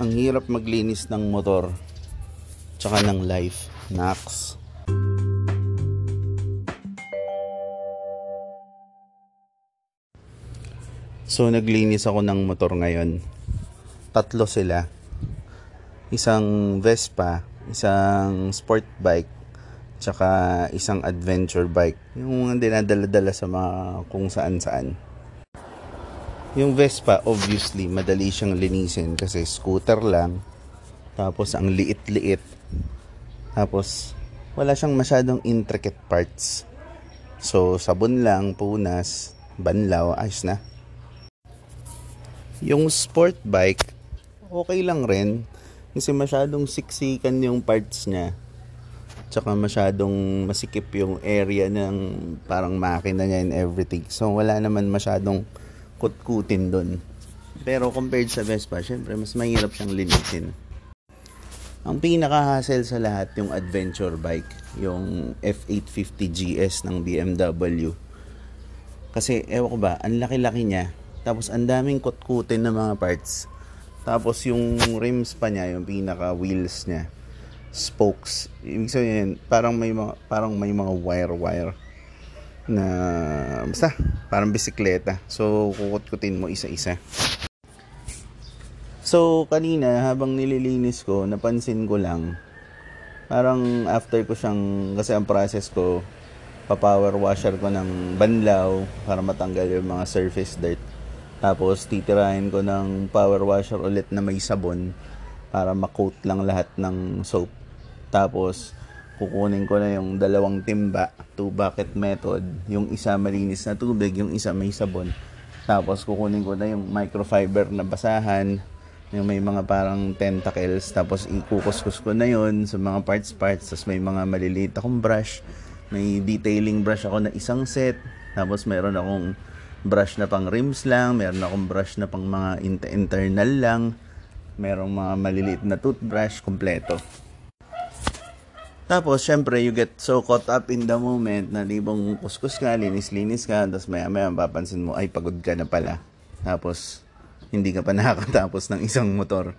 Ang hirap maglinis ng motor tsaka ng life. Nax. So naglinis ako ng motor ngayon. Tatlo sila. Isang Vespa, isang sport bike, tsaka isang adventure bike. Yung dinadala-dala sa mga kung saan-saan. Yung Vespa, obviously, madali siyang linisin kasi scooter lang. Tapos, ang liit-liit. Tapos, wala siyang masyadong intricate parts. So, sabon lang, punas, banlaw, ayos na. Yung sport bike, okay lang rin. Kasi masyadong siksikan yung parts niya. Tsaka masyadong masikip yung area ng parang makina niya and everything. So, wala naman masyadong kutkutin doon. Pero compared sa Vespa, syempre mas mahirap siyang linisin. Ang pinaka-hassle sa lahat yung adventure bike, yung F850 GS ng BMW. Kasi ewan ko ba, ang laki-laki niya. Tapos ang daming kutkutin na mga parts. Tapos yung rims pa niya, yung pinaka wheels niya, spokes. Ibig sabihin, parang may mga parang may mga wire-wire na basta parang bisikleta. So kukut-kutin mo isa-isa. So kanina habang nililinis ko, napansin ko lang parang after ko siyang kasi ang process ko pa-power washer ko ng banlaw para matanggal yung mga surface dirt. Tapos titirahin ko ng power washer ulit na may sabon para ma-coat lang lahat ng soap. Tapos kukunin ko na yung dalawang timba, two bucket method, yung isa malinis na tubig, yung isa may sabon. Tapos kukunin ko na yung microfiber na basahan, yung may mga parang tentacles, tapos ikukuskus ko na yon sa mga parts-parts, tapos may mga maliliit akong brush, may detailing brush ako na isang set, tapos meron akong brush na pang rims lang, meron akong brush na pang mga internal lang, merong mga maliliit na toothbrush, kompleto. Tapos, syempre, you get so caught up in the moment na libong kuskus ka, linis-linis ka, tapos maya-maya mapapansin mo, ay, pagod ka na pala. Tapos, hindi ka pa nakakatapos ng isang motor.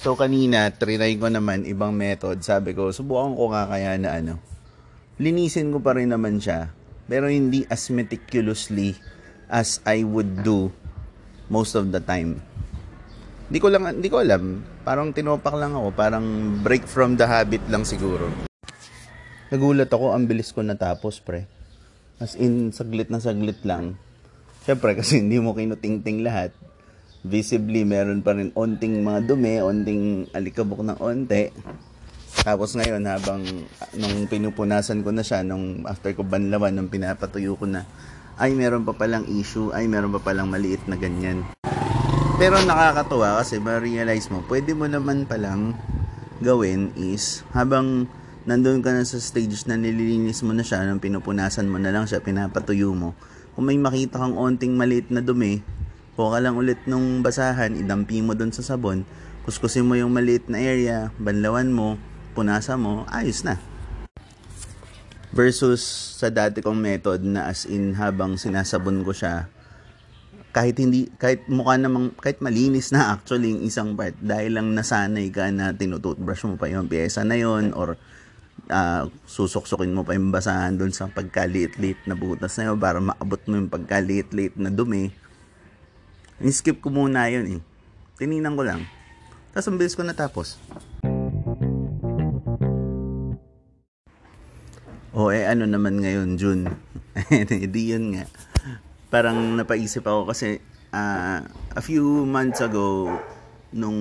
So, kanina, trinay ko naman ibang method. Sabi ko, subukan ko nga kaya na ano. Linisin ko pa rin naman siya, pero hindi as meticulously as I would do most of the time. Hindi ko lang, hindi ko alam. Parang tinopak lang ako. Parang break from the habit lang siguro. Nagulat ako, ang bilis ko natapos, pre. As in, saglit na saglit lang. Siyempre, kasi hindi mo kinutingting lahat. Visibly, meron pa rin onting mga dumi, onting alikabok ng onte. Tapos ngayon, habang nung pinupunasan ko na siya, nung after ko banlawan, nung pinapatuyo ko na, ay meron pa palang issue, ay meron pa palang maliit na ganyan. Pero nakakatuwa kasi ma-realize mo, pwede mo naman palang gawin is habang nandun ka na sa stage na nililinis mo na siya, nang pinupunasan mo na lang siya, pinapatuyo mo. Kung may makita kang onting maliit na dumi, kuha ka lang ulit nung basahan, idampi mo dun sa sabon, kuskusin mo yung maliit na area, banlawan mo, punasan mo, ayos na. Versus sa dati kong method na as in habang sinasabon ko siya, kahit hindi kahit mukha namang kahit malinis na actually yung isang part dahil lang nasanay ka na tinutoothbrush mo pa yung pyesa na yon or uh, susuksukin mo pa yung basahan doon sa pagkaliit-liit na butas na yun para maabot mo yung pagkaliit-liit na dumi. In-skip ko muna yun eh. Tininan ko lang. Tapos ang bilis ko natapos. O oh, eh ano naman ngayon June? Hindi yun nga parang napaisip ako kasi uh, a few months ago nung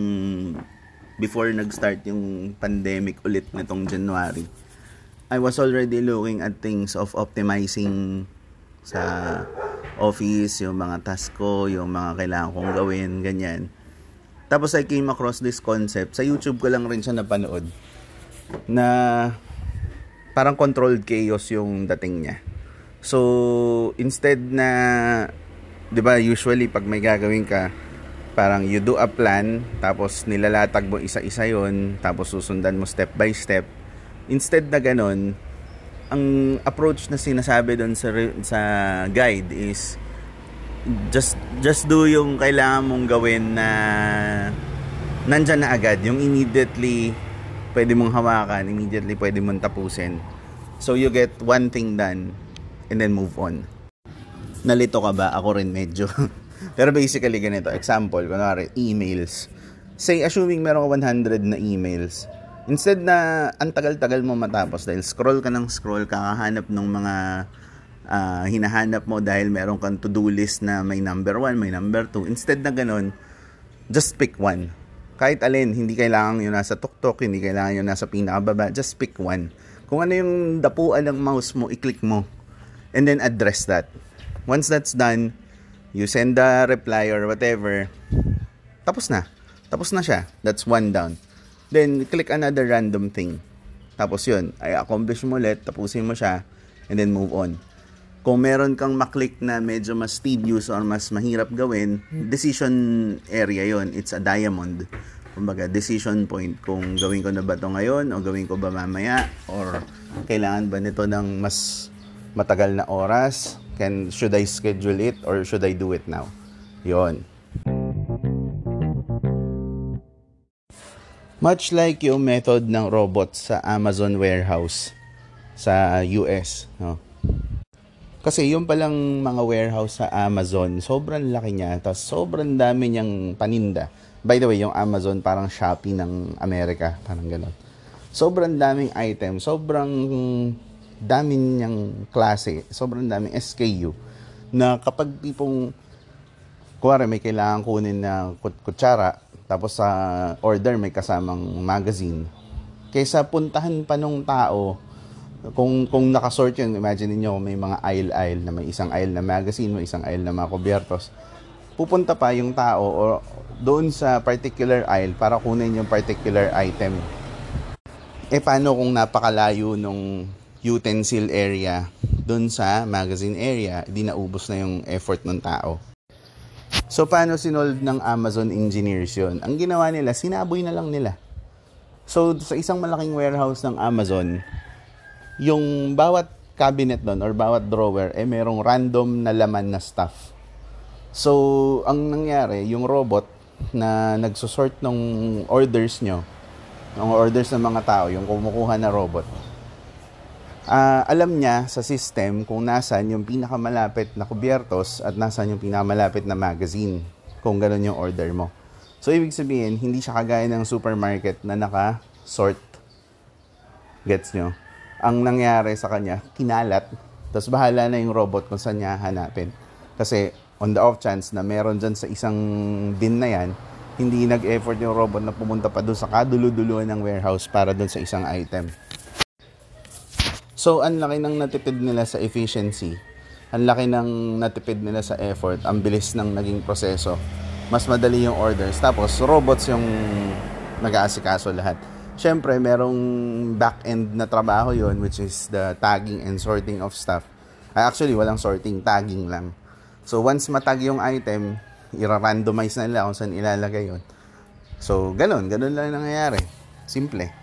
before nag-start yung pandemic ulit nitong January I was already looking at things of optimizing sa office, yung mga task ko, yung mga kailangan kong gawin, ganyan. Tapos I came across this concept. Sa YouTube ko lang rin siya napanood. Na parang controlled chaos yung dating niya. So, instead na, di ba usually pag may gagawin ka, parang you do a plan, tapos nilalatag mo isa-isa yon tapos susundan mo step by step. Instead na ganun, ang approach na sinasabi doon sa, sa guide is, just just do yung kailangan mong gawin na nandyan na agad. Yung immediately pwede mong hawakan immediately pwede mong tapusin. So you get one thing done and then move on nalito ka ba ako rin medyo pero basically ganito example kunwari emails say assuming meron ka 100 na emails instead na ang tagal-tagal mo matapos dahil scroll ka ng scroll kakahanap ng mga uh, hinahanap mo dahil meron kang to-do list na may number 1, may number 2. Instead na ganun, just pick one. Kahit alin, hindi kailangan yung nasa tuktok, hindi kailangan yung nasa pinakababa, just pick one. Kung ano yung dapuan ng mouse mo, i-click mo. And then address that. Once that's done, you send the reply or whatever, tapos na. Tapos na siya. That's one down. Then, click another random thing. Tapos yun, ay accomplish mo ulit, tapusin mo siya, and then move on kung meron kang maklik na medyo mas tedious or mas mahirap gawin, decision area yon It's a diamond. Kumbaga, decision point kung gawin ko na ba to ngayon o gawin ko ba mamaya or kailangan ba nito ng mas matagal na oras? Can, should I schedule it or should I do it now? Yon. Much like yung method ng robot sa Amazon warehouse sa US, no? Kasi yung palang mga warehouse sa Amazon, sobrang laki niya. Tapos sobrang dami niyang paninda. By the way, yung Amazon parang Shopee ng Amerika. Parang gano'n. Sobrang daming item. Sobrang dami niyang klase. Sobrang daming SKU. Na kapag tipong, kuwari may kailangan kunin na kutsara, tapos sa order may kasamang magazine. Kaysa puntahan pa nung tao, kung kung nakasort yun, imagine niyo may mga aisle-aisle na may isang aisle na magazine, may isang aisle na mga kubyertos. Pupunta pa yung tao o doon sa particular aisle para kunin yung particular item. Eh paano kung napakalayo nung utensil area doon sa magazine area, di naubos na yung effort ng tao. So paano sinold ng Amazon engineers yon? Ang ginawa nila, sinaboy na lang nila. So sa isang malaking warehouse ng Amazon, yung bawat cabinet doon or bawat drawer eh merong random na laman na stuff. So, ang nangyari, yung robot na nagsusort ng orders nyo, ng orders ng mga tao, yung kumukuha na robot, uh, alam niya sa system kung nasan yung pinakamalapit na kubyertos at nasan yung pinakamalapit na magazine kung ganun yung order mo. So, ibig sabihin, hindi siya kagaya ng supermarket na naka-sort. Gets nyo? ang nangyari sa kanya, kinalat. Tapos bahala na yung robot kung saan niya hanapin. Kasi on the off chance na meron dyan sa isang bin na yan, hindi nag-effort yung robot na pumunta pa doon sa kaduluduluan ng warehouse para doon sa isang item. So, ang laki ng natipid nila sa efficiency. Ang laki ng natipid nila sa effort. Ang bilis ng naging proseso. Mas madali yung orders. Tapos, robots yung nag-aasikaso lahat. Siyempre, merong back-end na trabaho yon which is the tagging and sorting of stuff. Uh, actually, walang sorting, tagging lang. So, once matag yung item, i-randomize na nila kung saan ilalagay yon. So, ganun. Ganun lang nangyayari. Simple.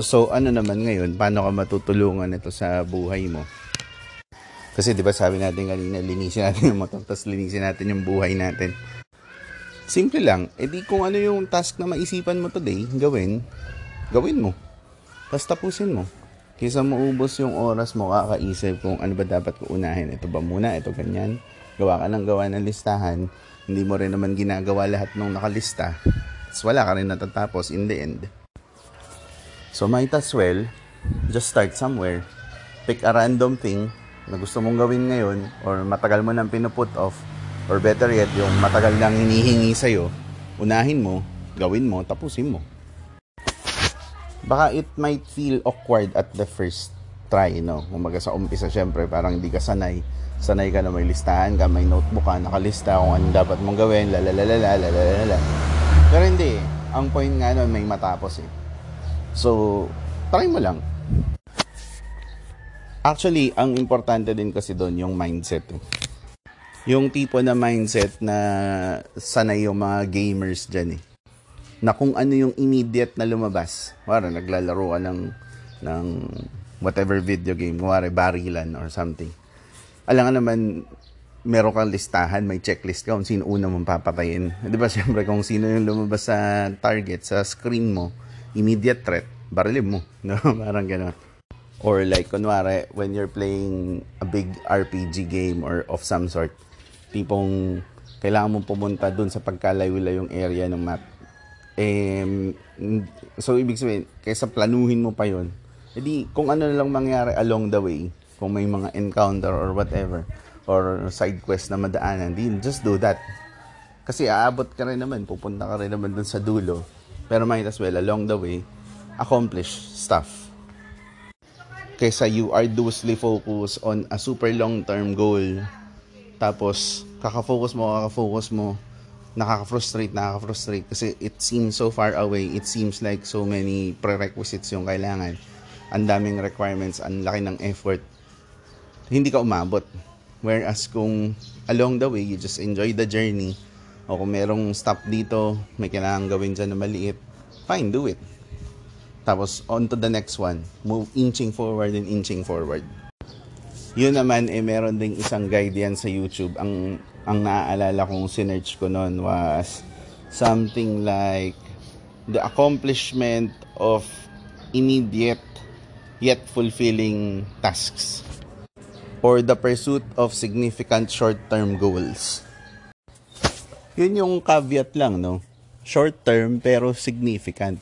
So ano naman ngayon, paano ka matutulungan ito sa buhay mo? Kasi 'di ba sabi natin kanina, linisin natin yung motor, tapos linisin natin yung buhay natin. Simple lang. E di kung ano yung task na maisipan mo today, gawin, gawin mo. Tapos tapusin mo. Kaysa maubos yung oras mo kakaisip kung ano ba dapat ko unahin. Ito ba muna? Ito ganyan. Gawa ka ng gawa ng listahan. Hindi mo rin naman ginagawa lahat ng nakalista. Tapos wala ka rin natatapos in the end. So might as well, just start somewhere. Pick a random thing na gusto mong gawin ngayon or matagal mo nang pinuput off Or better yet, yung matagal nang hinihingi sa'yo, unahin mo, gawin mo, tapusin mo. Baka it might feel awkward at the first try, no? Kumaga sa umpisa, syempre, parang hindi ka sanay. Sanay ka na may listahan ka, may notebook ka, nakalista kung ano dapat mong gawin, lalalalala, lalalalala. Pero hindi, ang point nga nun, may matapos eh. So, try mo lang. Actually, ang importante din kasi doon yung mindset. Eh yung tipo na mindset na sanay yung mga gamers dyan eh. Na kung ano yung immediate na lumabas. Para naglalaro ka ng, ng whatever video game, kumari barilan or something. Alam nga naman, meron kang listahan, may checklist ka kung sino una mong papatayin. Di ba, siyempre, kung sino yung lumabas sa target, sa screen mo, immediate threat, barilin mo. No? Parang gano'n. Or like, kunwari, when you're playing a big RPG game or of some sort, tipong kailangan mong pumunta dun sa pagkalayo-layong area ng map. Eh, so, ibig sabihin, kaysa planuhin mo pa yon edi kung ano lang mangyari along the way, kung may mga encounter or whatever, or side quest na madaanan, din just do that. Kasi aabot ka rin naman, pupunta ka rin naman dun sa dulo. Pero might as well, along the way, accomplish stuff. Kaysa you arduously focus on a super long term goal tapos kaka-focus mo kaka-focus mo nakaka-frustrate nakaka-frustrate. Kasi it seems so far away it seems like so many prerequisites yung kailangan. Ang daming requirements ang laki ng effort. Hindi ka umabot. Whereas kung along the way you just enjoy the journey o kung merong stop dito may kailangan gawin dyan na maliit fine do it tapos, on to the next one. Move inching forward and inching forward. Yun naman, eh, meron ding isang guide yan sa YouTube. Ang, ang naaalala kong sinerch ko noon was something like the accomplishment of immediate yet fulfilling tasks or the pursuit of significant short-term goals. Yun yung caveat lang, no? Short-term pero significant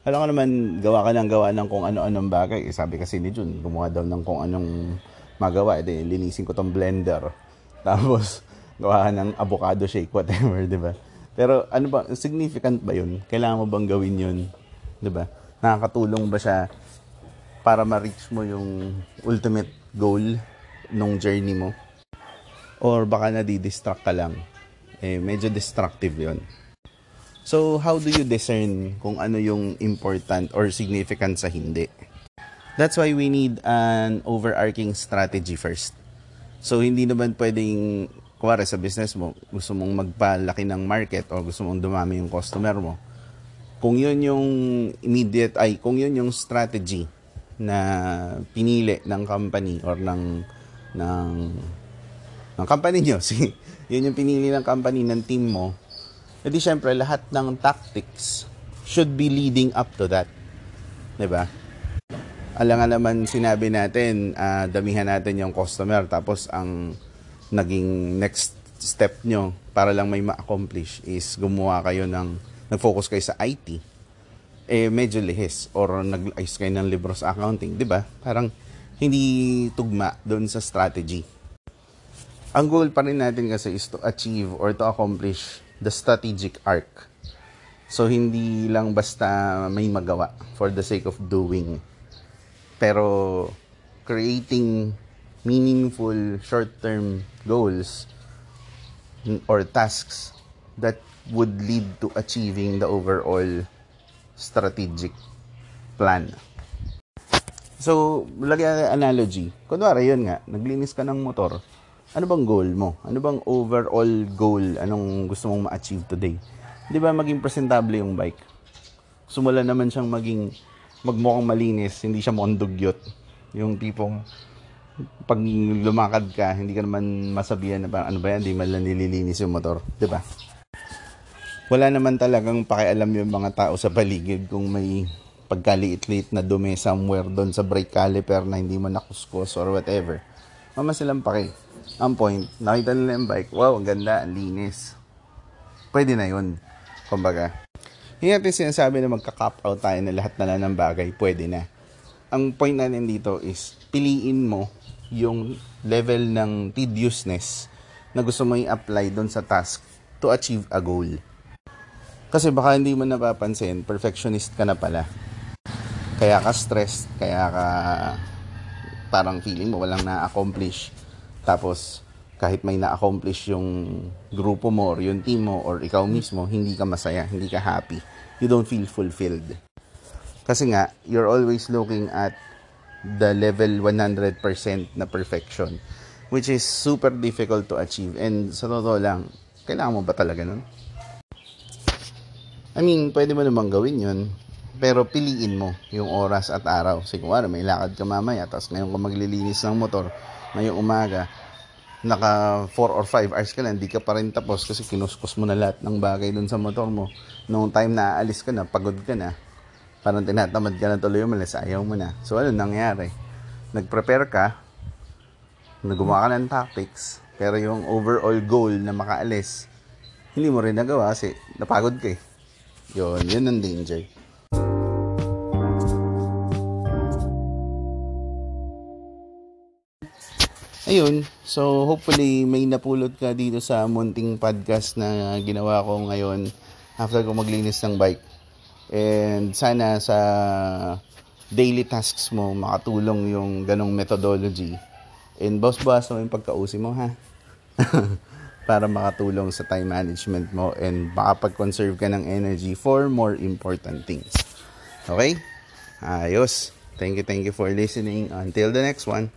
alam ko naman, gawa ka ng gawa ng kung ano-anong bagay. Eh, sabi kasi ni Jun, gumawa daw ng kung anong magawa. Eh, linisin ko tong blender. Tapos, gawa ng avocado shake, whatever, di ba? Pero ano ba, significant ba yun? Kailangan mo bang gawin yun? Di ba? Nakakatulong ba siya para ma-reach mo yung ultimate goal nung journey mo? Or baka nadi-distract ka lang? Eh, medyo destructive yon So, how do you discern kung ano yung important or significant sa hindi? That's why we need an overarching strategy first. So, hindi naman pwedeng, kuwari sa business mo, gusto mong magpalaki ng market o gusto mong dumami yung customer mo. Kung yun yung immediate, ay, kung yun yung strategy na pinili ng company or ng, ng, ng company nyo, si, yun yung pinili ng company ng team mo, edi syempre lahat ng tactics should be leading up to that. 'Di ba? Alam nga naman sinabi natin, uh, damihan natin yung customer tapos ang naging next step nyo para lang may ma-accomplish is gumawa kayo ng nag-focus kayo sa IT eh medyo lihis or nag-ayos kayo ng libro sa accounting, 'di ba? Parang hindi tugma doon sa strategy. Ang goal pa rin natin kasi is to achieve or to accomplish the strategic arc. So, hindi lang basta may magawa for the sake of doing. Pero, creating meaningful short-term goals or tasks that would lead to achieving the overall strategic plan. So, lagyan analogy. Kunwari, yun nga, naglinis ka ng motor ano bang goal mo? Ano bang overall goal? Anong gusto mong ma-achieve today? Di ba maging presentable yung bike? Sumula naman siyang maging magmukhang malinis, hindi siya mondugyot. Yung tipong pag lumakad ka, hindi ka naman masabihan na parang ano ba yan, hindi man lang nililinis yung motor. Di ba? Wala naman talagang pakialam yung mga tao sa paligid kung may pagkaliit-liit na dumi somewhere doon sa brake caliper na hindi mo nakuskos or whatever. Mama silang pake ang point, nakita nila yung bike, wow, ang ganda, ang linis. Pwede na yun. Kumbaga, hindi natin sinasabi na magka-cap out tayo na lahat na lang ng bagay, pwede na. Ang point natin dito is, piliin mo yung level ng tediousness na gusto mo i-apply doon sa task to achieve a goal. Kasi baka hindi mo napapansin, perfectionist ka na pala. Kaya ka stressed, kaya ka parang feeling mo walang na-accomplish tapos, kahit may na-accomplish yung grupo mo or yung team mo or ikaw mismo, hindi ka masaya, hindi ka happy. You don't feel fulfilled. Kasi nga, you're always looking at the level 100% na perfection which is super difficult to achieve. And sa totoo lang, kailangan mo ba talaga nun? I mean, pwede mo namang gawin yun. Pero piliin mo yung oras at araw. Ano, may lakad ka mamaya, tapos ngayon ka maglilinis ng motor, ngayong umaga, naka 4 or 5 hours ka lang, hindi ka pa rin tapos kasi kinuskos mo na lahat ng bagay dun sa motor mo. Noong time na aalis ka na, pagod ka na, parang tinatamad ka na tuloy umalis, ayaw mo na. So, ano nangyari? Nag-prepare ka, nagawa ka ng tactics, pero yung overall goal na makaalis, hindi mo rin nagawa kasi napagod ka eh. Yun, yun ang danger. Ayun, so hopefully may napulot ka dito sa munting podcast na ginawa ko ngayon after ko maglinis ng bike. And sana sa daily tasks mo makatulong yung ganong methodology. And boss-boss mo yung pagkausi mo ha. Para makatulong sa time management mo and makapag-conserve ka ng energy for more important things. Okay? Ayos. Thank you, thank you for listening. Until the next one.